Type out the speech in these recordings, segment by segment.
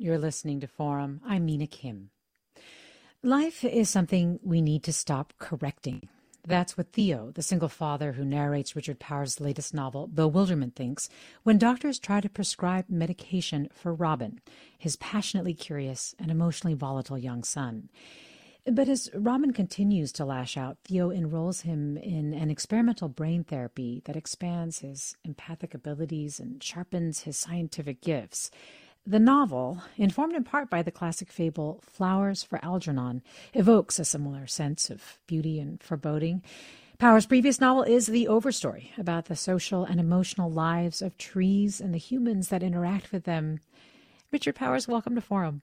You're listening to Forum. I'm Mina Kim. Life is something we need to stop correcting. That's what Theo, the single father who narrates Richard Powers' latest novel, Bewilderment, thinks when doctors try to prescribe medication for Robin, his passionately curious and emotionally volatile young son. But as Robin continues to lash out, Theo enrolls him in an experimental brain therapy that expands his empathic abilities and sharpens his scientific gifts. The novel, informed in part by the classic fable Flowers for Algernon, evokes a similar sense of beauty and foreboding. Powers' previous novel is The Overstory, about the social and emotional lives of trees and the humans that interact with them. Richard Powers, welcome to Forum.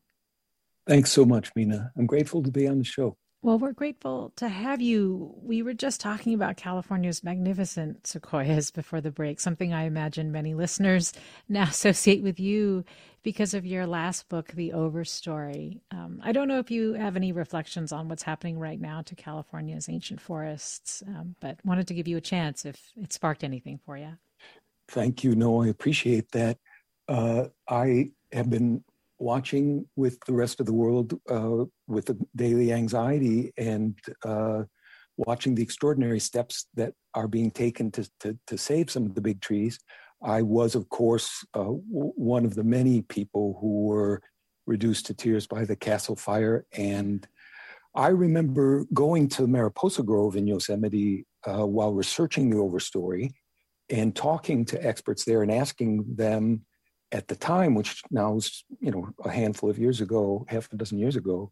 Thanks so much, Mina. I'm grateful to be on the show. Well, we're grateful to have you. We were just talking about California's magnificent sequoias before the break, something I imagine many listeners now associate with you because of your last book, The Overstory. Um, I don't know if you have any reflections on what's happening right now to California's ancient forests, um, but wanted to give you a chance if it sparked anything for you. Thank you. No, I appreciate that. Uh, I have been watching with the rest of the world uh, with the daily anxiety and uh, watching the extraordinary steps that are being taken to, to, to, save some of the big trees. I was, of course, uh, w- one of the many people who were reduced to tears by the castle fire. And I remember going to Mariposa Grove in Yosemite uh, while researching the overstory and talking to experts there and asking them at the time, which now is you know a handful of years ago, half a dozen years ago,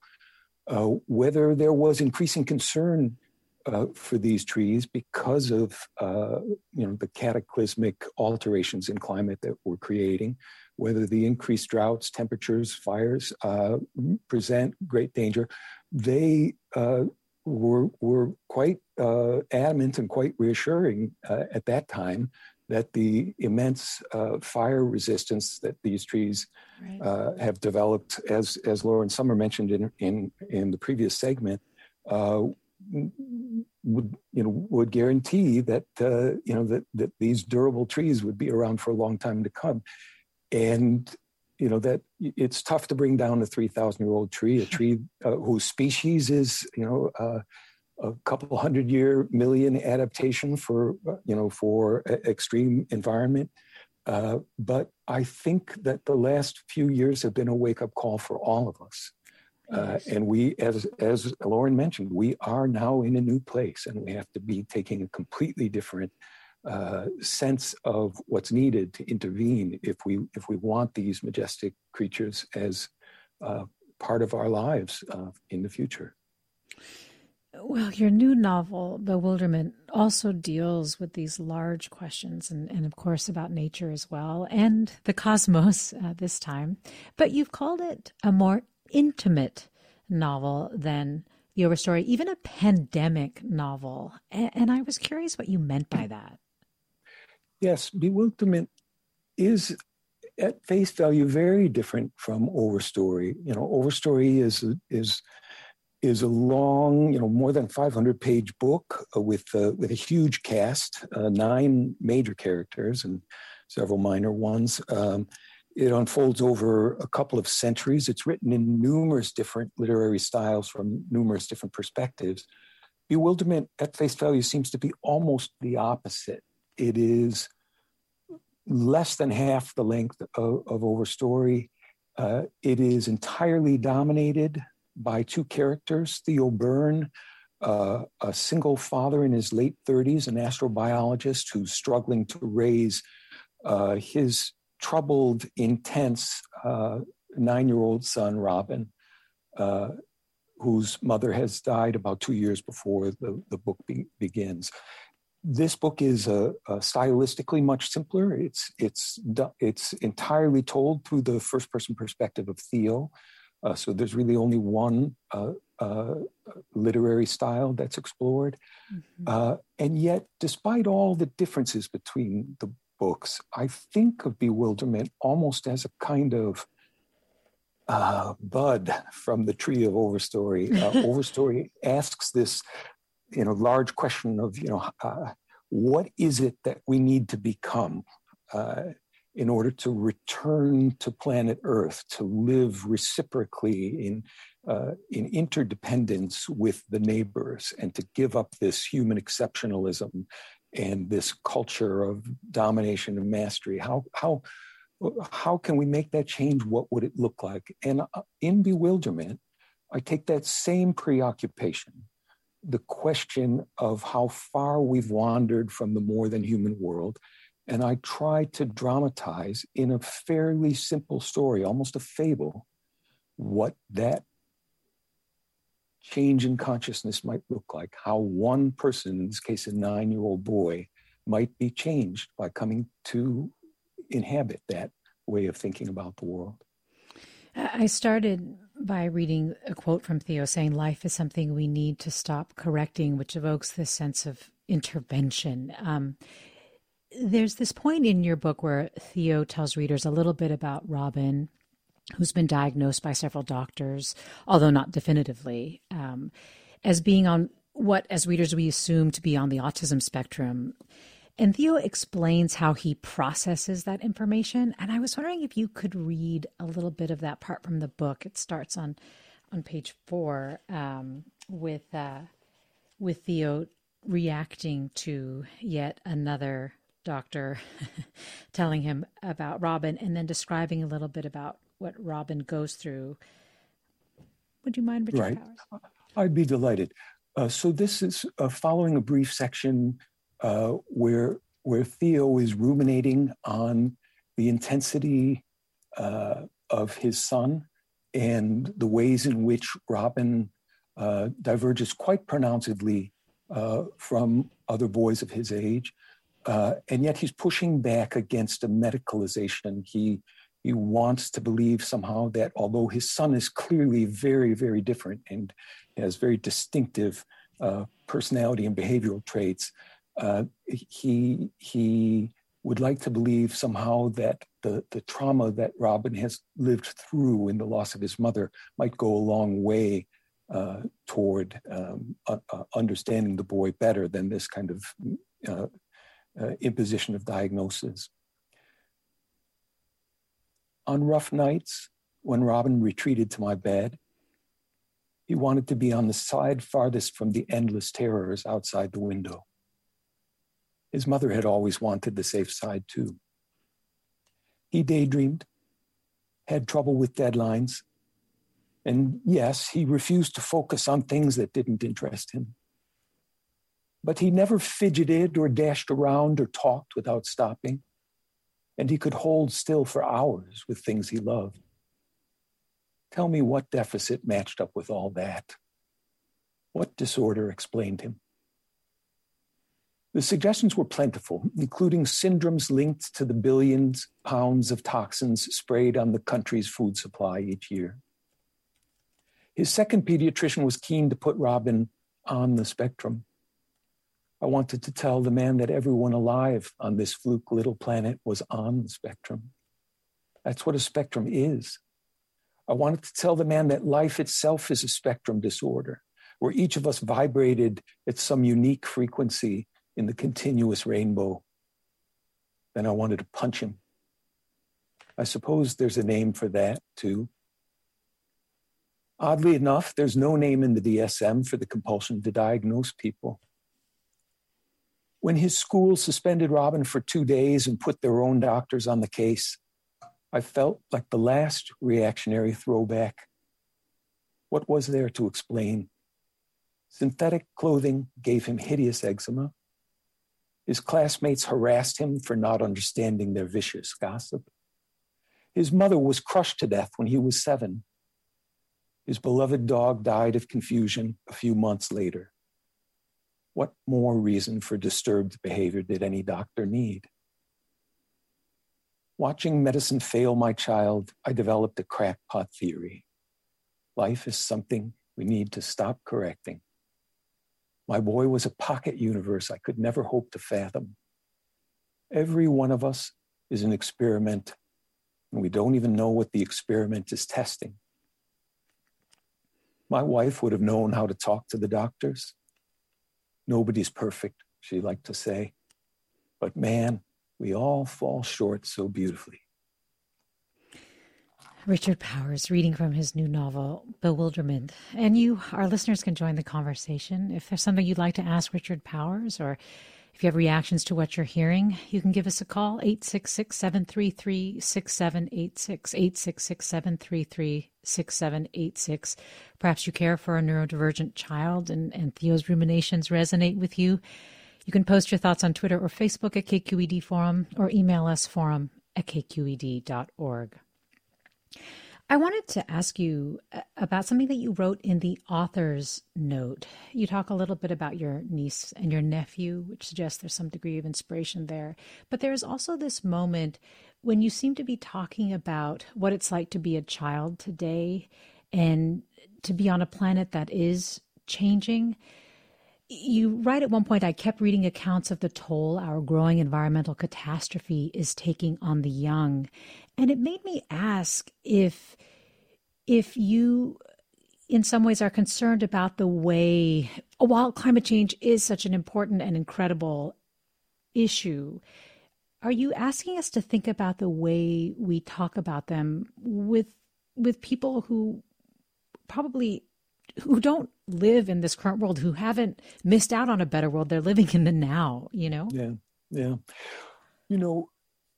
uh, whether there was increasing concern uh, for these trees because of uh, you know the cataclysmic alterations in climate that we're creating, whether the increased droughts, temperatures, fires uh, present great danger. They uh, were were quite uh, adamant and quite reassuring at that time that the immense uh, fire resistance that these trees right. uh, have developed, as as Lauren Sommer mentioned in in, in the previous segment, uh, would you know would guarantee that uh, you know that that these durable trees would be around for a long time to come, and you know that it's tough to bring down a three thousand year old tree, a tree uh, whose species is you know uh, a couple hundred year million adaptation for you know for extreme environment. Uh, but i think that the last few years have been a wake-up call for all of us. Uh, and we as as lauren mentioned we are now in a new place and we have to be taking a completely different uh, sense of what's needed to intervene if we if we want these majestic creatures as uh, part of our lives uh, in the future well, your new novel, Bewilderment, also deals with these large questions and, and of course, about nature as well and the cosmos uh, this time. But you've called it a more intimate novel than The Overstory, even a pandemic novel. And, and I was curious what you meant by that. Yes, Bewilderment is at face value very different from Overstory. You know, Overstory is is is a long, you know, more than 500 page book uh, with uh, with a huge cast, uh, nine major characters and several minor ones. Um, it unfolds over a couple of centuries. It's written in numerous different literary styles from numerous different perspectives. Bewilderment at face value seems to be almost the opposite. It is less than half the length of, of Overstory Uh, it is entirely dominated by two characters Theo Byrne, uh, a single father in his late 30s, an astrobiologist who's struggling to raise uh, his troubled, intense uh, nine year old son, Robin, uh, whose mother has died about two years before the, the book be- begins. This book is uh, uh, stylistically much simpler. It's, it's, it's entirely told through the first person perspective of Theo. Uh, so there's really only one uh, uh, literary style that's explored. Mm-hmm. Uh, and yet, despite all the differences between the books, I think of Bewilderment almost as a kind of uh, bud from the tree of Overstory. Uh, Overstory asks this, you know, large question of, you know, uh, what is it that we need to become uh, in order to return to planet Earth, to live reciprocally in uh, in interdependence with the neighbors, and to give up this human exceptionalism and this culture of domination and mastery? How how how can we make that change? What would it look like? And uh, in bewilderment, I take that same preoccupation, the question of how far we've wandered from the more than human world, and I try to dramatize in a fairly simple story, almost a fable, what that change in consciousness might look like, how one person, in this case, a nine year old boy, might be changed by coming to inhabit that way of thinking about the world. I started by reading a quote from Theo saying, Life is something we need to stop correcting, which evokes this sense of intervention. Um, there's this point in your book where Theo tells readers a little bit about Robin, who's been diagnosed by several doctors, although not definitively, um, as being on what, as readers, we assume to be on the autism spectrum. And Theo explains how he processes that information. And I was wondering if you could read a little bit of that part from the book. It starts on on page four um, with uh, with Theo reacting to yet another doctor telling him about Robin, and then describing a little bit about what Robin goes through. Would you mind, Richard right. Powers? I'd be delighted. Uh, so this is uh, following a brief section uh, where where Theo is ruminating on the intensity uh, of his son and the ways in which Robin uh, diverges quite pronouncedly uh, from other boys of his age. Uh, and yet he's pushing back against a medicalization. He he wants to believe somehow that although his son is clearly very, very different and has very distinctive uh, personality and behavioral traits, uh, he he would like to believe somehow that the, the trauma that Robin has lived through in the loss of his mother might go a long way uh, toward um, uh, understanding the boy better than this kind of uh, Uh, imposition of diagnosis. On rough nights, when Robin retreated to my bed, he wanted to be on the side farthest from the endless terrors outside the window. His mother had always wanted the safe side too. He daydreamed, had trouble with deadlines, and yes, he refused to focus on things that didn't interest him. But he never fidgeted or dashed around or talked without stopping, and he could hold still for hours with things he loved. Tell me what deficit matched up with all that? What disorder explained him? The suggestions were plentiful, including syndromes linked to the billions pounds of toxins sprayed on the country's food supply each year. His second pediatrician was keen to put Robin on the spectrum. I wanted to tell the man that everyone alive on this fluke little planet was on the spectrum. That's what a spectrum is. I wanted to tell the man that life itself is a spectrum disorder, where each of us vibrated at some unique frequency in the continuous rainbow. Then I wanted to punch him. I suppose there's a name for that too. Oddly enough, there's no name in the DSM for the compulsion to diagnose people. When his school suspended Robin for two days and put their own doctors on the case, I felt like the last reactionary throwback. What was there to explain? Synthetic clothing gave him hideous eczema. His classmates harassed him for not understanding their vicious gossip. His mother was crushed to death when he was seven. His beloved dog died of confusion a few months later. What more reason for disturbed behavior did any doctor need? Watching medicine fail my child, I developed a crackpot theory. Life is something we need to stop correcting. My boy was a pocket universe I could never hope to fathom. Every one of us is an experiment, and we don't even know what the experiment is testing. My wife would have known how to talk to the doctors. Nobody's perfect, she liked to say. But man, we all fall short so beautifully. Richard Powers reading from his new novel, Bewilderment. And you, our listeners, can join the conversation. If there's something you'd like to ask Richard Powers, or if you have reactions to what you're hearing, you can give us a call, 866 733 6786, 866 733 6786. Perhaps you care for a neurodivergent child and, and Theo's ruminations resonate with you. You can post your thoughts on Twitter or Facebook at KQED Forum or email us forum at kqed.org. I wanted to ask you uh, about something that you wrote in the author's note. You talk a little bit about your niece and your nephew, which suggests there's some degree of inspiration there. But there's also this moment when you seem to be talking about what it's like to be a child today and to be on a planet that is changing you write at one point, I kept reading accounts of the toll our growing environmental catastrophe is taking on the young. And it made me ask if if you in some ways are concerned about the way while climate change is such an important and incredible issue, are you asking us to think about the way we talk about them with with people who probably who don't live in this current world, who haven't missed out on a better world. They're living in the now, you know? Yeah, yeah. You know,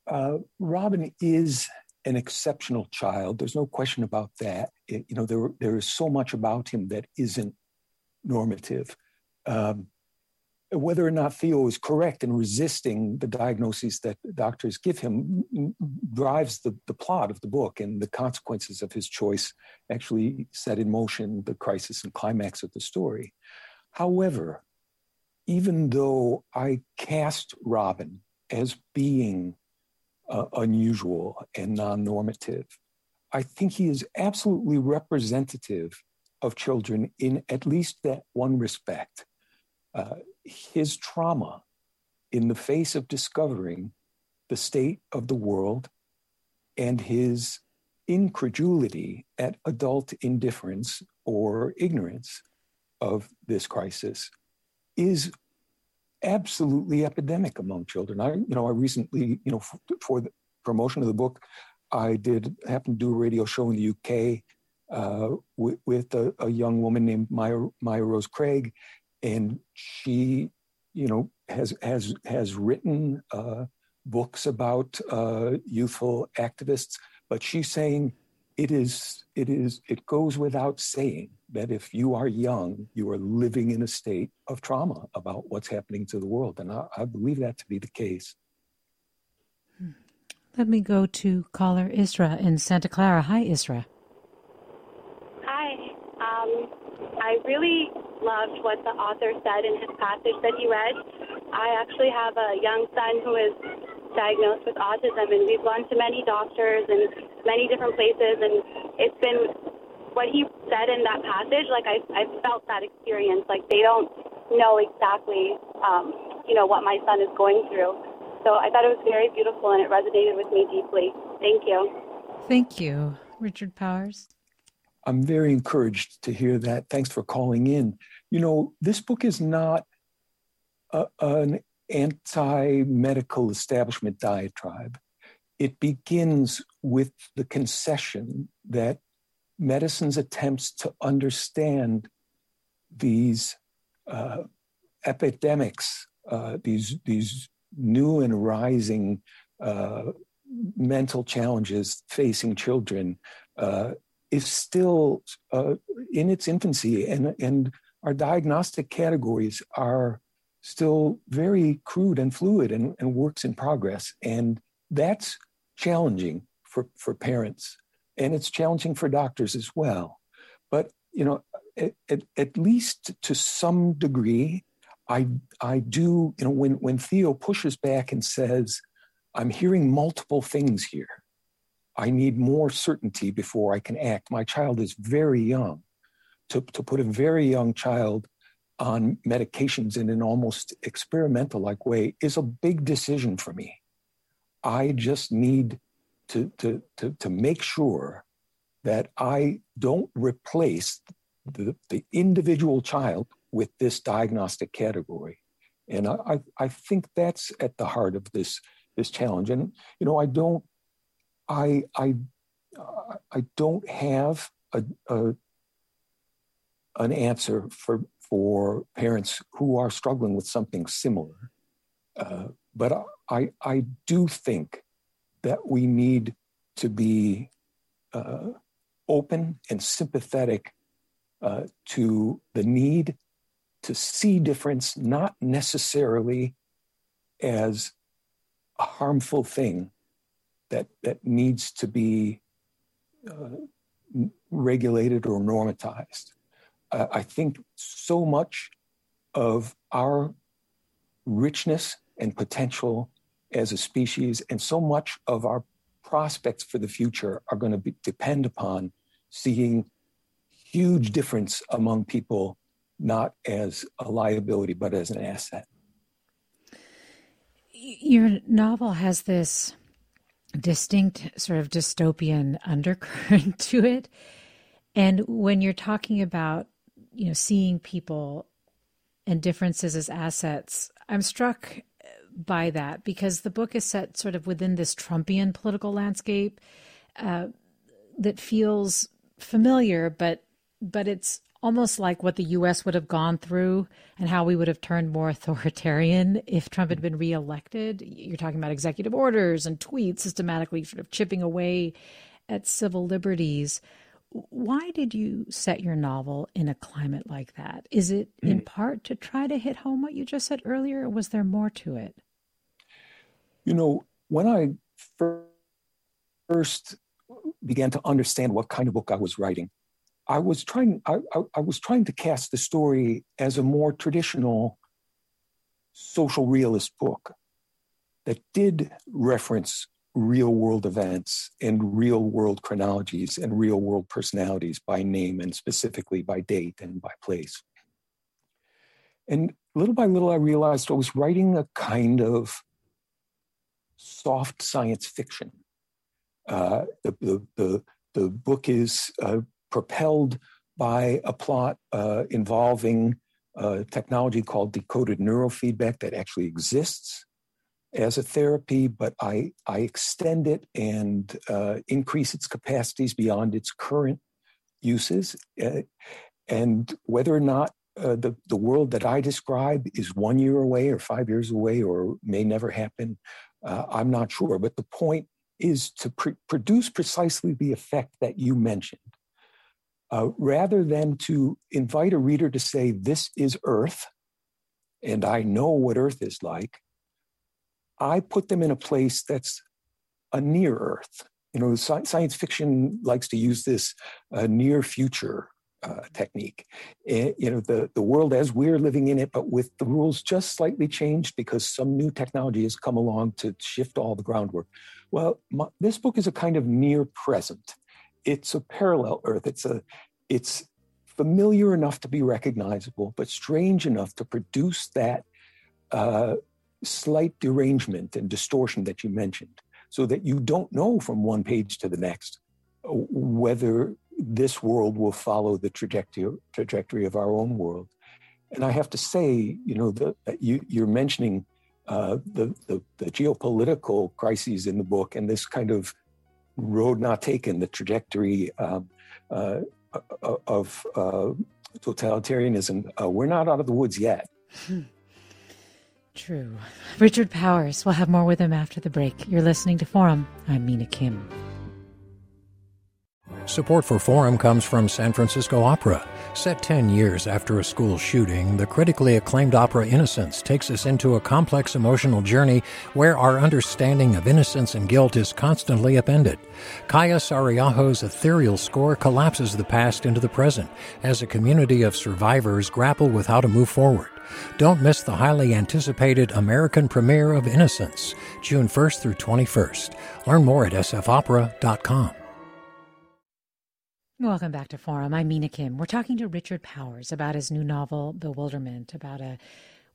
uh, Robin is an exceptional child. There's no question about that. It, you know, there there is so much about him that isn't normative. Um, whether or not Theo is correct in resisting the diagnoses that doctors give him drives the, the plot of the book and the consequences of his choice actually set in motion the crisis and climax of the story. However, even though I cast Robin as being uh, unusual and non normative, I think he is absolutely representative of children in at least that one respect. Uh, his trauma in the face of discovering the state of the world and his incredulity at adult indifference or ignorance of this crisis is absolutely epidemic among children. I, you know, I recently, you know, for, for the promotion of the book, I did happen to do a radio show in the UK uh, with, with a, a, young woman named Maya, Maya Rose Craig, and she, you know, has has has written uh, books about uh, youthful activists. But she's saying it is it is it goes without saying that if you are young, you are living in a state of trauma about what's happening to the world, and I, I believe that to be the case. Let me go to caller Isra in Santa Clara. Hi, Isra. Hi. Um, I really loved what the author said in his passage that he read. I actually have a young son who is diagnosed with autism, and we've gone to many doctors and many different places, and it's been what he said in that passage. Like I, I felt that experience. Like they don't know exactly, um, you know, what my son is going through. So I thought it was very beautiful, and it resonated with me deeply. Thank you. Thank you, Richard Powers. I'm very encouraged to hear that. Thanks for calling in. You know, this book is not a, an anti medical establishment diatribe. It begins with the concession that medicine's attempts to understand these uh, epidemics, uh, these, these new and rising uh, mental challenges facing children uh, is still uh, in its infancy, and and our diagnostic categories are still very crude and fluid and, and works in progress, and that's challenging for for parents, and it's challenging for doctors as well. But you know, at, at least to some degree, I I do you know when when Theo pushes back and says, "I'm hearing multiple things here. I need more certainty before I can act." My child is very young. To to put a very young child on medications in an almost experimental like way is a big decision for me. I just need to to to to make sure that I don't replace the, the individual child with this diagnostic category. And I, I think that's at the heart of this this challenge. And you know, I don't, I I I don't have a, a an answer for for parents who are struggling with something similar. Uh, but I I do think that we need to be uh, open and sympathetic uh, to the need to see difference not necessarily as a harmful thing that that needs to be uh, regulated or normatized. Uh, I think so much of our richness and potential as a species, and so much of our prospects for the future are going to be, depend upon seeing huge difference among people, not as a liability, but as an asset. Your novel has this distinct sort of dystopian undercurrent to it. And when you're talking about, you know, seeing people and differences as assets, I'm struck by that because the book is set sort of within this Trumpian political landscape uh, that feels familiar, but but it's almost like what the US would have gone through and how we would have turned more authoritarian if Trump had been reelected. You're talking about executive orders and tweets systematically sort of chipping away at civil liberties. Why did you set your novel in a climate like that? Is it in mm. part to try to hit home what you just said earlier, or was there more to it? You know, when I first began to understand what kind of book I was writing, I was trying I, I, I, was trying to cast the story as a more traditional social realist book that did reference real world events and real world chronologies and real world personalities by name and specifically by date and by place. And little by little, I realized I was writing a kind of soft science fiction. Uh, the, the, the, the book is uh, propelled by a plot uh, involving technology called decoded neurofeedback that actually exists as a therapy, but I, I extend it and uh, increase its capacities beyond its current uses. Uh, and whether or not uh, the, the world that I describe is one year away or five years away or may never happen, uh, I'm not sure. But the point is to pr- produce precisely the effect that you mentioned uh, rather than to invite a reader to say, This is Earth, and I know what Earth is like, I put them in a place that's a near Earth. You know, science fiction likes to use this uh, near future uh, technique. And, you know, the, the world as we're living in it, but with the rules just slightly changed because some new technology has come along to shift all the groundwork. Well, my, this book is a kind of near present it's a parallel Earth. It's a it's familiar enough to be recognizable, but strange enough to produce that uh, slight derangement and distortion that you mentioned, so that you don't know from one page to the next uh, whether this world will follow the trajectory trajectory of our own world. And I have to say, you know, the, you, you're mentioning uh, the, the, the geopolitical crises in the book and this kind of road not taken, the trajectory um, uh, uh, of uh, totalitarianism, uh, we're not out of the woods yet. True. Richard Powers. We'll have more with him after the break. You're listening to Forum. I'm Mina Kim. Support for Forum comes from San Francisco Opera. Set 10 years after a school shooting, the critically acclaimed opera Innocence takes us into a complex emotional journey where our understanding of innocence and guilt is constantly upended. Kaija Saariaho's ethereal score collapses the past into the present as a community of survivors grapple with how to move forward. Don't miss the highly anticipated American premiere of Innocence, June 1st through 21st. Learn more at sfopera.com. Welcome back to Forum. I'm Mina Kim. We're talking to Richard Powers about his new novel, Bewilderment, about a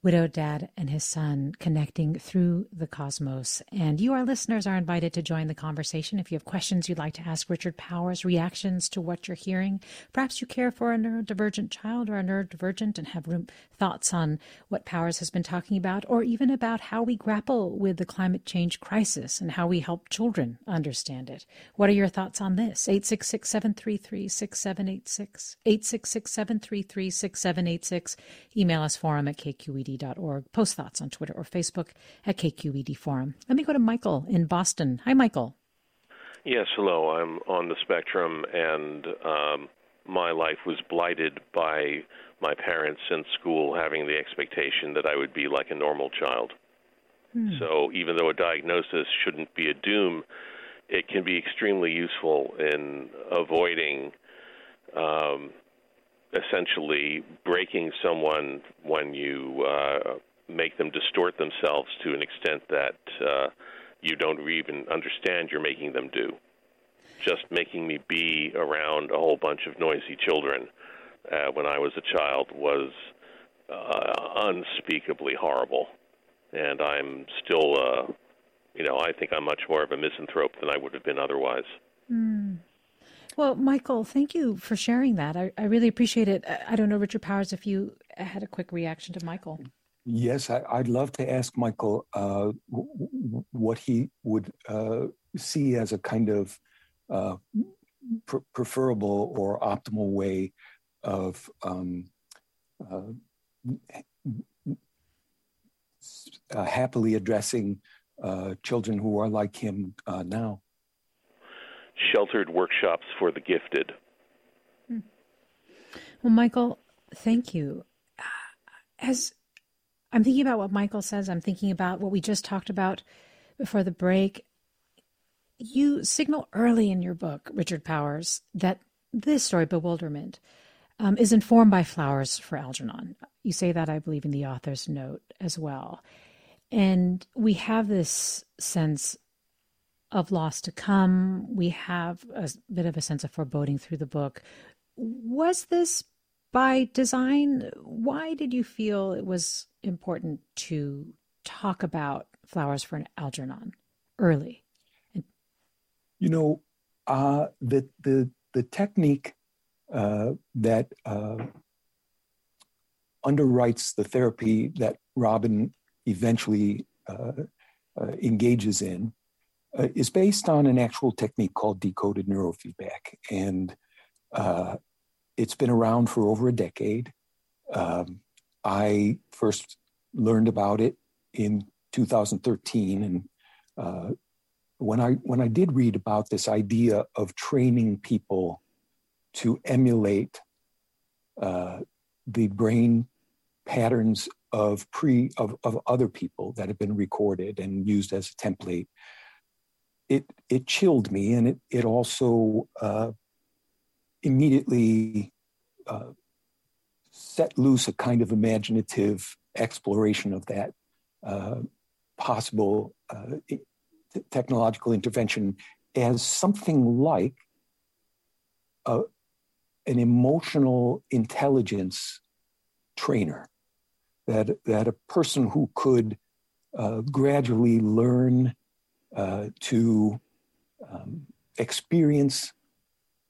widowed dad and his son connecting through the cosmos. And you, our listeners, are invited to join the conversation. If you have questions you'd like to ask Richard Powers, reactions to what you're hearing, perhaps you care for a neurodivergent child or a neurodivergent and have thoughts on what Powers has been talking about, or even about how we grapple with the climate change crisis and how we help children understand it. What are your thoughts on this? 866 733 6786. 866 733 6786. Email us forum at kqed kqed.org. Post thoughts on Twitter or Facebook at KQED Forum. Let me go to Michael in Boston. Hi, Michael. Yes, hello. I'm on the spectrum, and um, my life was blighted by my parents in school having the expectation that I would be like a normal child. Hmm. So even though a diagnosis shouldn't be a doom, it can be extremely useful in avoiding um, essentially breaking someone when you uh, make them distort themselves to an extent that uh, you don't even understand you're making them do. Just making me be around a whole bunch of noisy children uh, when I was a child was uh, unspeakably horrible, and I'm still, uh, you know, I think I'm much more of a misanthrope than I would have been otherwise. Mm. Well, Michael, thank you for sharing that. I, I really appreciate it. I don't know, Richard Powers, if you had a quick reaction to Michael. Yes, I, would love to ask Michael uh, what he would uh, see as a kind of uh, pr- preferable or optimal way of um, uh, uh, happily addressing uh, children who are like him now sheltered workshops for the gifted. Hmm. Well, Michael, thank you. As I'm thinking about what Michael says, I'm thinking about what we just talked about before the break. You signal early in your book, Richard Powers, that this story, Bewilderment, um, is informed by Flowers for Algernon. You say that, I believe, in the author's note as well. And we have this sense of loss to come. We have a bit of a sense of foreboding through the book. Was this by design? Why did you feel it was important to talk about flowers for an Algernon early? You know, uh, the the the technique uh, that uh, underwrites the therapy that Robin eventually uh, uh, engages in uh, is based on an actual technique called decoded neurofeedback. And uh, it's been around for over a decade. Um, I first learned about it in 2013. And uh, when, I, when I did read about this idea of training people to emulate uh, the brain patterns of pre of, of other people that have been recorded and used as a template it it chilled me, and it it also uh, immediately uh, set loose a kind of imaginative exploration of that uh, possible uh, technological intervention as something like a, uh, an emotional intelligence trainer. That that a person who could uh, gradually learn uh, to um, experience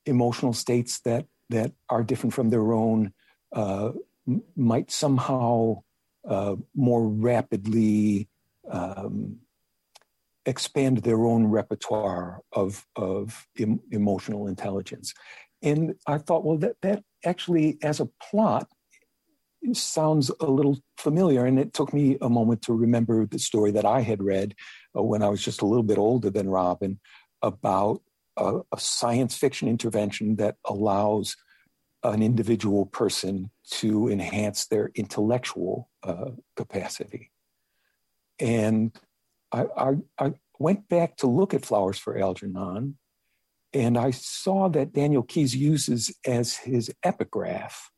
emotional states that that are different from their own uh, m- might somehow uh, more rapidly um, expand their own repertoire of of em- emotional intelligence. And I thought, well, that that actually, as a plot, sounds a little familiar. And it took me a moment to remember the story that I had read when I was just a little bit older than Robin about a, a science fiction intervention that allows an individual person to enhance their intellectual uh, capacity. And I, I, I, went back to look at Flowers for Algernon, and I saw that Daniel Keyes uses as his epigraph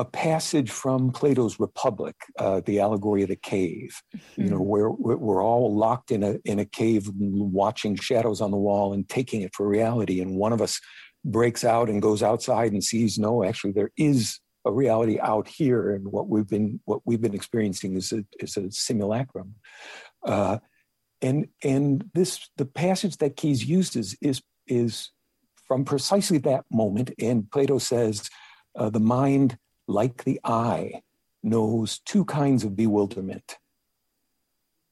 a passage from Plato's Republic, uh, the allegory of the cave. Mm-hmm. You know, where we're all locked in a in a cave, watching shadows on the wall and taking it for reality. And one of us breaks out and goes outside and sees, no, actually, there is a reality out here, and what we've been what we've been experiencing is a is a simulacrum. Uh, and and this the passage that Keyes uses is is from precisely that moment. And Plato says uh, the mind like the eye, knows two kinds of bewilderment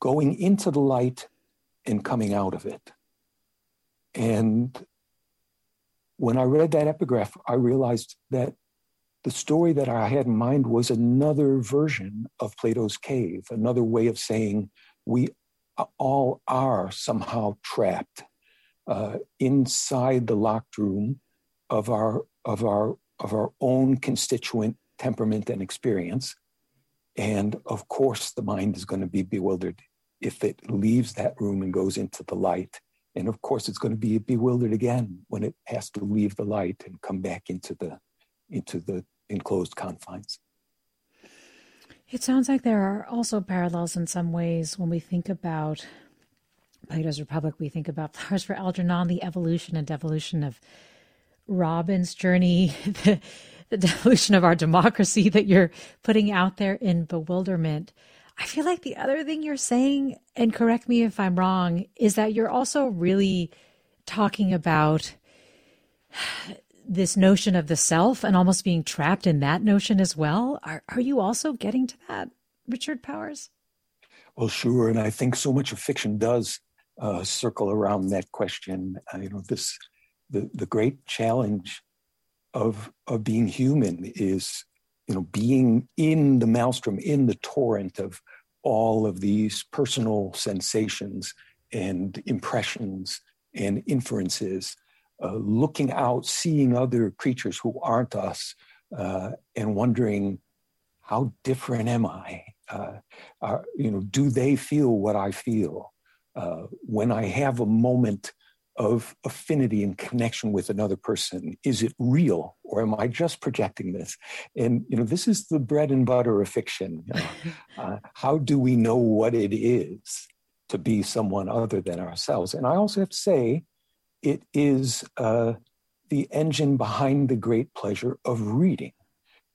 going into the light and coming out of it. And when I read that epigraph, I realized that the story that I had in mind was another version of Plato's cave, another way of saying we all are somehow trapped uh, inside the locked room of our of our of our own constituent temperament and experience. And of course, the mind is going to be bewildered if it leaves that room and goes into the light. And of course, it's going to be bewildered again when it has to leave the light and come back into the into the enclosed confines. It sounds like there are also parallels in some ways when we think about Plato's Republic. We think about Flowers for Algernon, the evolution and devolution of Robin's journey, the, the devolution of our democracy that you're putting out there in bewilderment. I feel like the other thing you're saying, and correct me if I'm wrong, is that you're also really talking about this notion of the self and almost being trapped in that notion as well. Are, are you also getting to that, Richard Powers? Well, sure. And I think so much of fiction does uh, circle around that question. Uh, you know, this the, the great challenge of of being human is you know being in the maelstrom in the torrent of all of these personal sensations and impressions and inferences uh, looking out seeing other creatures who aren't us uh, and wondering how different am i? Uh, you know do they feel what i feel uh, when i have a moment of affinity and connection with another person. Is it real or am i just projecting this? And you know this is the bread and butter of fiction. You know, uh, how do we know what it is to be someone other than ourselves? And i also have to say it is uh, the engine behind the great pleasure of reading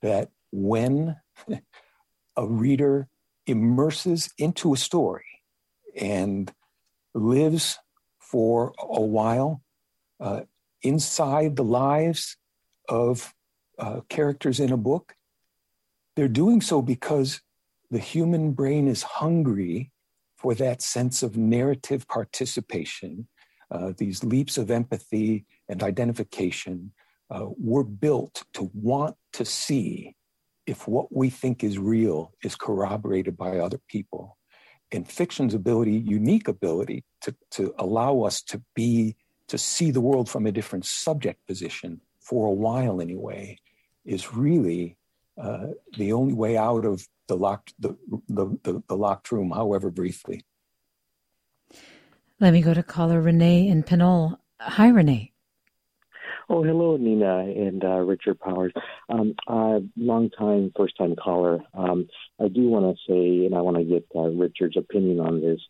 that when a reader immerses into a story and lives for a while uh, inside the lives of uh, characters in a book, they're doing so because the human brain is hungry for that sense of narrative participation. Uh, these leaps of empathy and identification uh, were built to want to see if what we think is real is corroborated by other people and fiction's ability, unique ability to, to allow us to be, to see the world from a different subject position for a while anyway, is really uh, the only way out of the locked, the, the, the, the locked room, however briefly. Let me go to caller Renee in Pinole. Hi, Renee. Oh, hello, Nina and uh, Richard Powers. Um, uh, long time, first time caller. Um, I do want to say, and I want to get uh, Richard's opinion on this.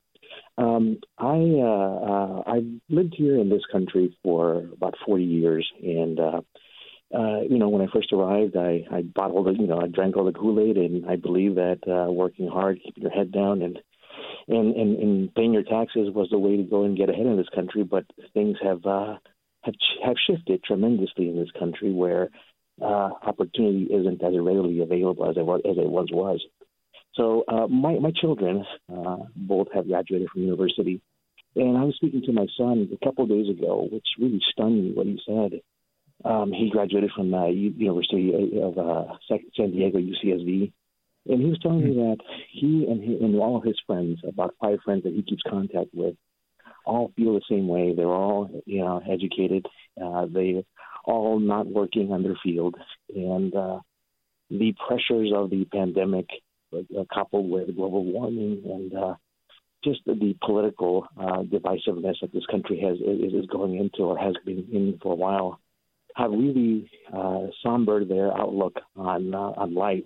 Um, I uh, uh, I've lived here in this country for about 40 years, and uh, uh, you know, when I first arrived, I, I bought all the, you know, I drank all the Kool Aid, and I believe that uh, working hard, keeping your head down, and and, and and paying your taxes was the way to go and get ahead in this country. But things have uh, have have shifted tremendously in this country, where uh, opportunity isn't as readily available as it was as it once was. So uh, my my children uh, both have graduated from university, and I was speaking to my son a couple of days ago, which really stunned me what he said. Um, he graduated from uh, University of uh, San Diego, UCSD, and he was telling me that he and, he and all of his friends, about five friends that he keeps contact with, all feel the same way. They're all, you know, educated. Uh, they all not working on their field, and uh, the pressures of the pandemic, uh, coupled with global warming and uh, just the political uh, divisiveness that this country has is, is going into or has been in for a while, have really uh, sombered their outlook on uh, on life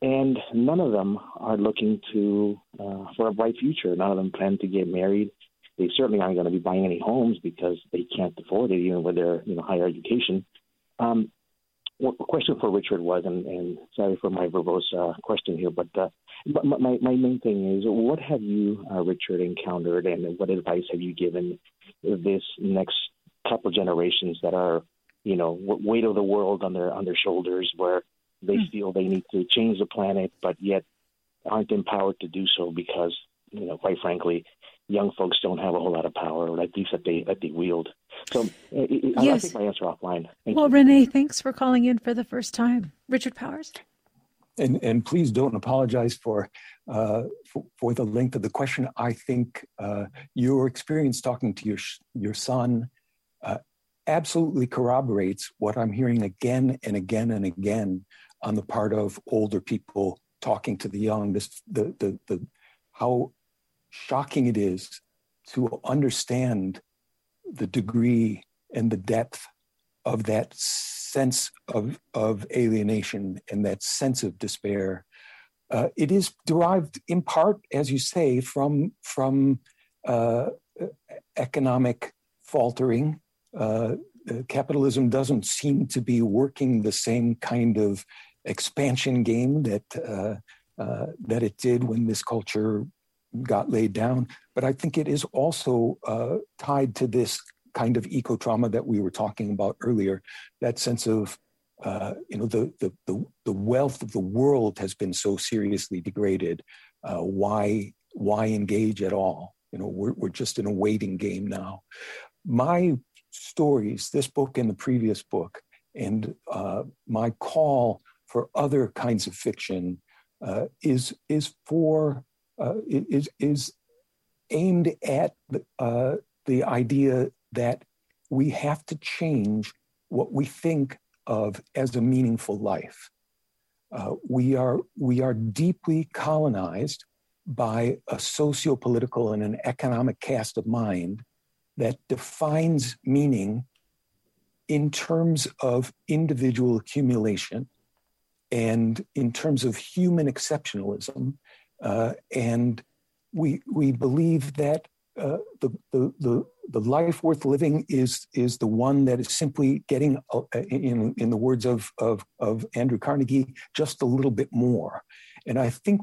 and none of them are looking to uh, for a bright future. None of them plan to get married. They certainly aren't going to be buying any homes because they can't afford it, even with their you know higher education. Um, what question for Richard was, and, and sorry for my verbose uh, question here, but, uh, but my, my main thing is, what have you, uh, Richard, encountered, and what advice have you given this next couple generations that are, you know, weight of the world on their on their shoulders, where they mm. feel they need to change the planet, but yet aren't empowered to do so because, you know, quite frankly, young folks don't have a whole lot of power, or at least that they that they wield. So yes. I'll, take my answer offline. Thank well, you. Renee, thanks for calling in for the first time. Richard Powers. And and please don't apologize for uh, for, for, the length of the question. I think uh, your experience talking to your your son uh, absolutely corroborates what I'm hearing again and again and again on the part of older people talking to the young. This the the the how shocking it is to understand the degree and the depth of that sense of of alienation and that sense of despair. Uh, it is derived in part, as you say, from from uh, economic faltering. Uh, capitalism doesn't seem to be working the same kind of expansion game that uh, uh, that it did when this culture got laid down. But I think it is also uh, tied to this kind of eco trauma that we were talking about earlier. That sense of uh, you know the, the, the the wealth of the world has been so seriously degraded. Uh, why why engage at all? You know we're we're just in a waiting game now. My stories, this book and the previous book, and uh, my call for other kinds of fiction uh, is is for uh, is is aimed at the, uh, the idea that we have to change what we think of as a meaningful life. Uh, we are we are deeply colonized by a socio-political and an economic cast of mind that defines meaning in terms of individual accumulation and in terms of human exceptionalism. Uh, and we, we believe that uh, the, the, the, the life worth living is, is the one that is simply getting, uh, in, in the words of, of, of Andrew Carnegie, just a little bit more. And I think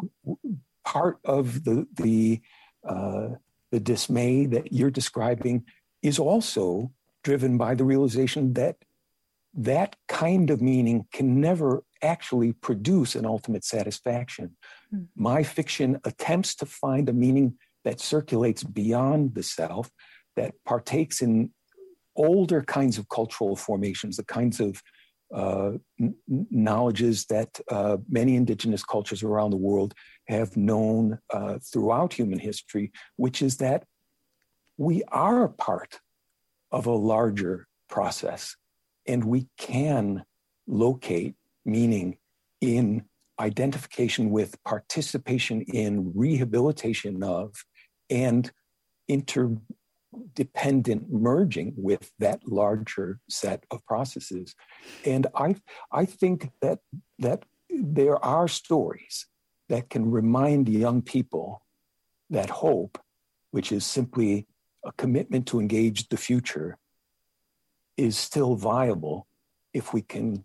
part of the, the, uh, the dismay that you're describing is also driven by the realization that that kind of meaning can never actually produce an ultimate satisfaction. Mm. My fiction attempts to find a meaning that circulates beyond the self, that partakes in older kinds of cultural formations, the kinds of uh, n- knowledges that uh, many indigenous cultures around the world have known uh, throughout human history, which is that we are part of a larger process and we can locate meaning in identification with, participation in, rehabilitation of, and interdependent merging with that larger set of processes. And I, I think that, that there are stories that can remind young people that hope, which is simply a commitment to engage the future, is still viable if we can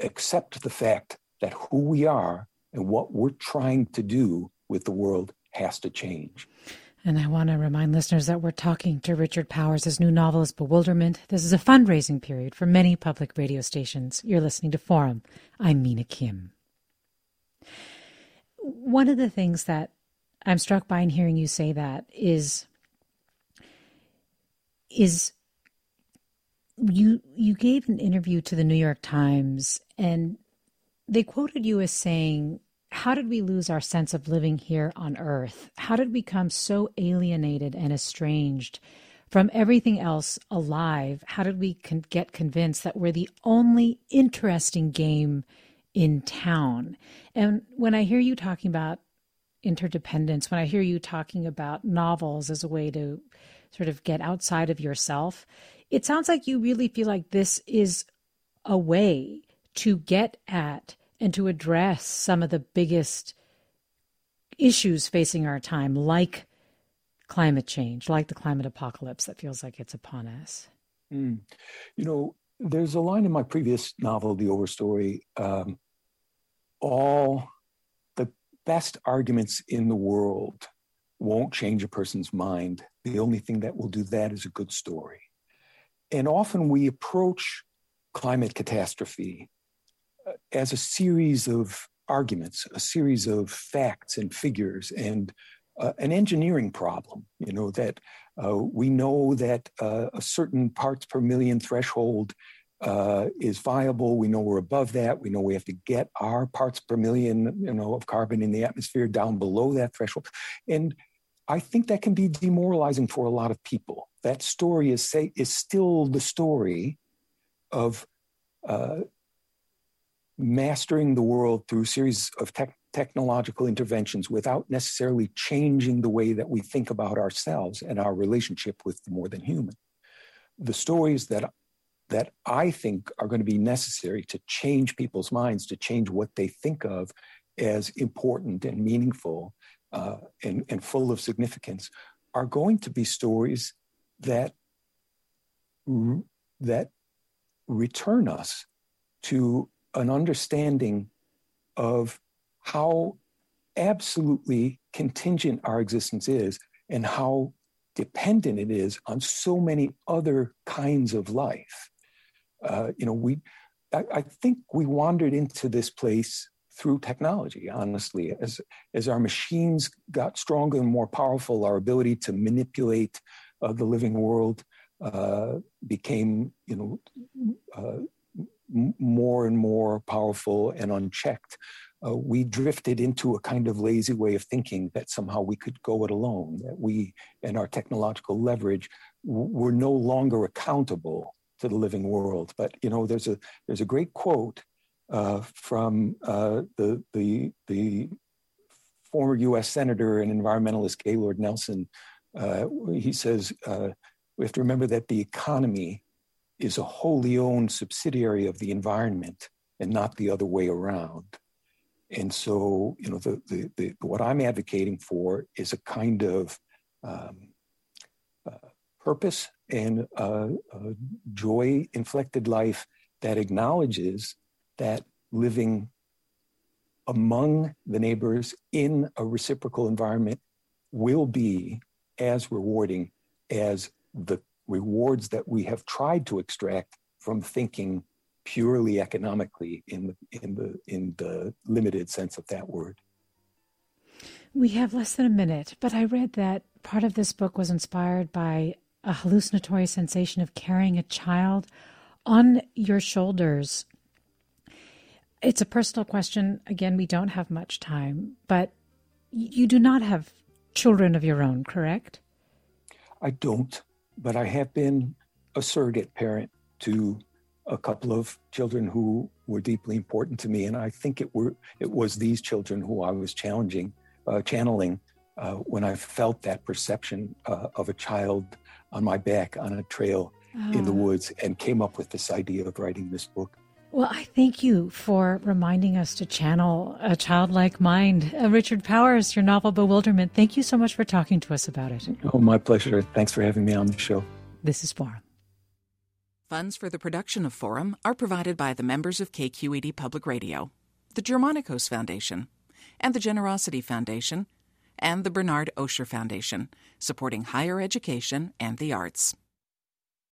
accept the fact that who we are and what we're trying to do with the world has to change. And I want to remind listeners that we're talking to Richard Powers. His new novel is Bewilderment. This is a fundraising period for many public radio stations. You're listening to Forum. I'm Mina Kim. One of the things that I'm struck by in hearing you say that is is you you gave an interview to the New York Times and they quoted you as saying, How did we lose our sense of living here on earth? How did we become so alienated and estranged from everything else alive? How did we con- get convinced that we're the only interesting game in town? And when I hear you talking about interdependence, when I hear you talking about novels as a way to sort of get outside of yourself, it sounds like you really feel like this is a way to get at and to address some of the biggest issues facing our time, like climate change, like the climate apocalypse that feels like it's upon us. Mm. You know, there's a line in my previous novel, The Overstory. Um, all the best arguments in the world won't change a person's mind. The only thing that will do that is a good story. And often we approach climate catastrophe uh, as a series of arguments, a series of facts and figures, and uh, an engineering problem. You know that uh, we know that uh, a certain parts per million threshold uh, is viable. We know we're above that. We know we have to get our parts per million, you know, of carbon in the atmosphere down below that threshold, and I think that can be demoralizing for a lot of people. That story is say is still the story of uh, mastering the world through a series of te- technological interventions without necessarily changing the way that we think about ourselves and our relationship with the more than human. The stories that that I think are going to be necessary to change people's minds, to change what they think of as important and meaningful uh, and, and full of significance are going to be stories that that return us to an understanding of how absolutely contingent our existence is and how dependent it is on so many other kinds of life. Uh, you know, we, I, I, think we wandered into this place through technology, honestly. As, as our machines got stronger and more powerful, our ability to manipulate uh, the living world uh, became, you know, uh, more and more powerful and unchecked. Uh, we drifted into a kind of lazy way of thinking that somehow we could go it alone, that we and our technological leverage were no longer accountable to the living world. But you know, there's a there's a great quote uh, from uh, the, the, the former U.S. Senator and environmentalist Gaylord Nelson. Uh, he says uh, we have to remember that the economy is a wholly owned subsidiary of the environment and not the other way around. And so, you know, the, the, the what I'm advocating for is a kind of um, uh, purpose and uh, joy inflected life that acknowledges that living among the neighbors in a reciprocal environment will be as rewarding as the rewards that we have tried to extract from thinking purely economically in the in the in the limited sense of that word. We have less than a minute, but I read that part of this book was inspired by a hallucinatory sensation of carrying a child on your shoulders it's a personal question. Again, we don't have much time, but you do not have children of your own, correct? I don't, but I have been a surrogate parent to a couple of children who were deeply important to me, and I think it were it was these children who I was challenging, uh, channeling uh, when I felt that perception uh, of a child on my back on a trail oh. in the ah. woods, and came up with this idea of writing this book. Well, I thank you for reminding us to channel a childlike mind. Uh, Richard Powers, your novel Bewilderment, thank you so much for talking to us about it. Oh, my pleasure. Thanks for having me on the show. This is Forum. Funds for the production of Forum are provided by the members of KQED Public Radio, the Germanacos Foundation, and the Generosity Foundation, and the Bernard Osher Foundation, supporting higher education and the arts.